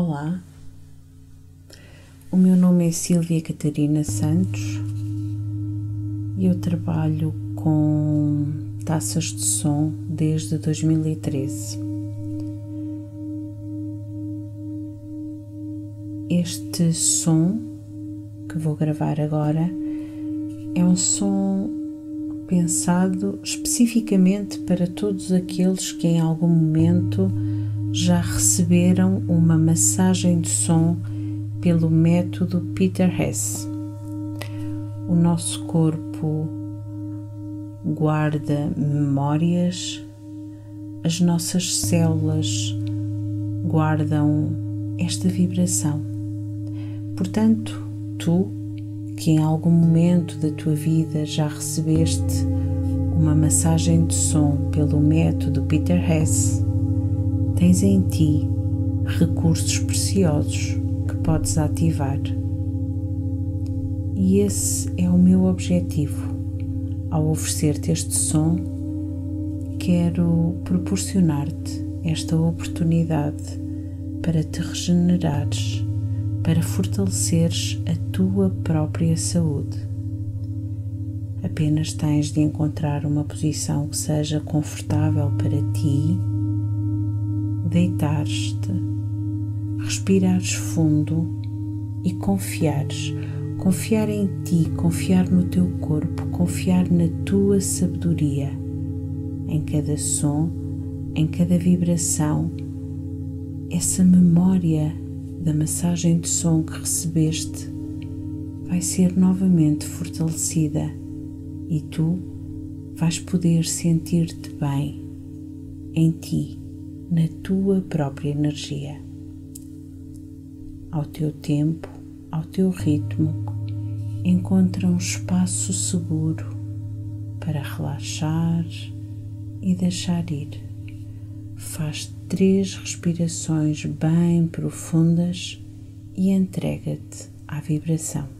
Olá, o meu nome é Silvia Catarina Santos e eu trabalho com taças de som desde 2013. Este som que vou gravar agora é um som pensado especificamente para todos aqueles que em algum momento já receberam uma massagem de som pelo método Peter Hess. O nosso corpo guarda memórias, as nossas células guardam esta vibração. Portanto, tu que em algum momento da tua vida já recebeste uma massagem de som pelo método Peter Hess, tens em ti recursos preciosos que podes ativar. E esse é o meu objetivo. Ao oferecer-te este som, quero proporcionar-te esta oportunidade para te regenerares para fortaleceres a tua própria saúde. Apenas tens de encontrar uma posição que seja confortável para ti, deitar-te, respirares fundo e confiares. Confiar em ti, confiar no teu corpo, confiar na tua sabedoria, em cada som, em cada vibração, essa memória da massagem de som que recebeste vai ser novamente fortalecida e tu vais poder sentir-te bem em ti, na tua própria energia. Ao teu tempo, ao teu ritmo, encontra um espaço seguro para relaxar e deixar ir. Faz três respirações bem profundas e entrega-te à vibração.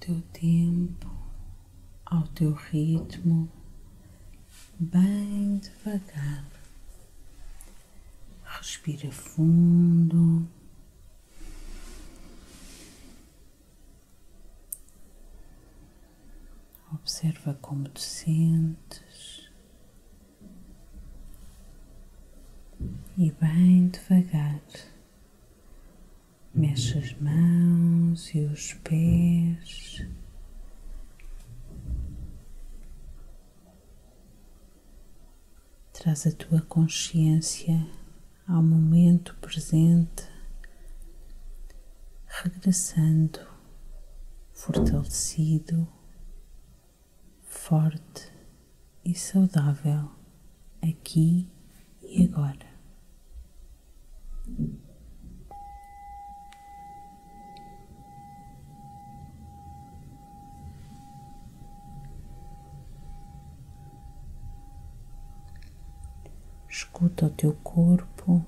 Teu tempo, ao teu ritmo, bem devagar. Respira fundo. Observa como te sentes e bem devagar mexe as mãos e os pés. Traz a tua consciência ao momento presente, regressando fortalecido, forte e saudável aqui e agora. Escuta o teu corpo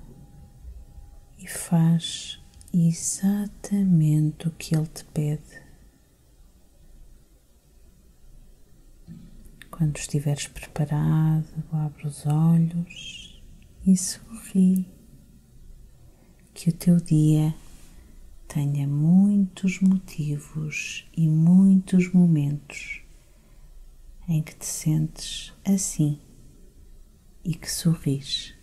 e faz exatamente o que ele te pede. Quando estiveres preparado, abre os olhos e sorri. Que o teu dia tenha muitos motivos e muitos momentos em que te sentes assim e que sorris.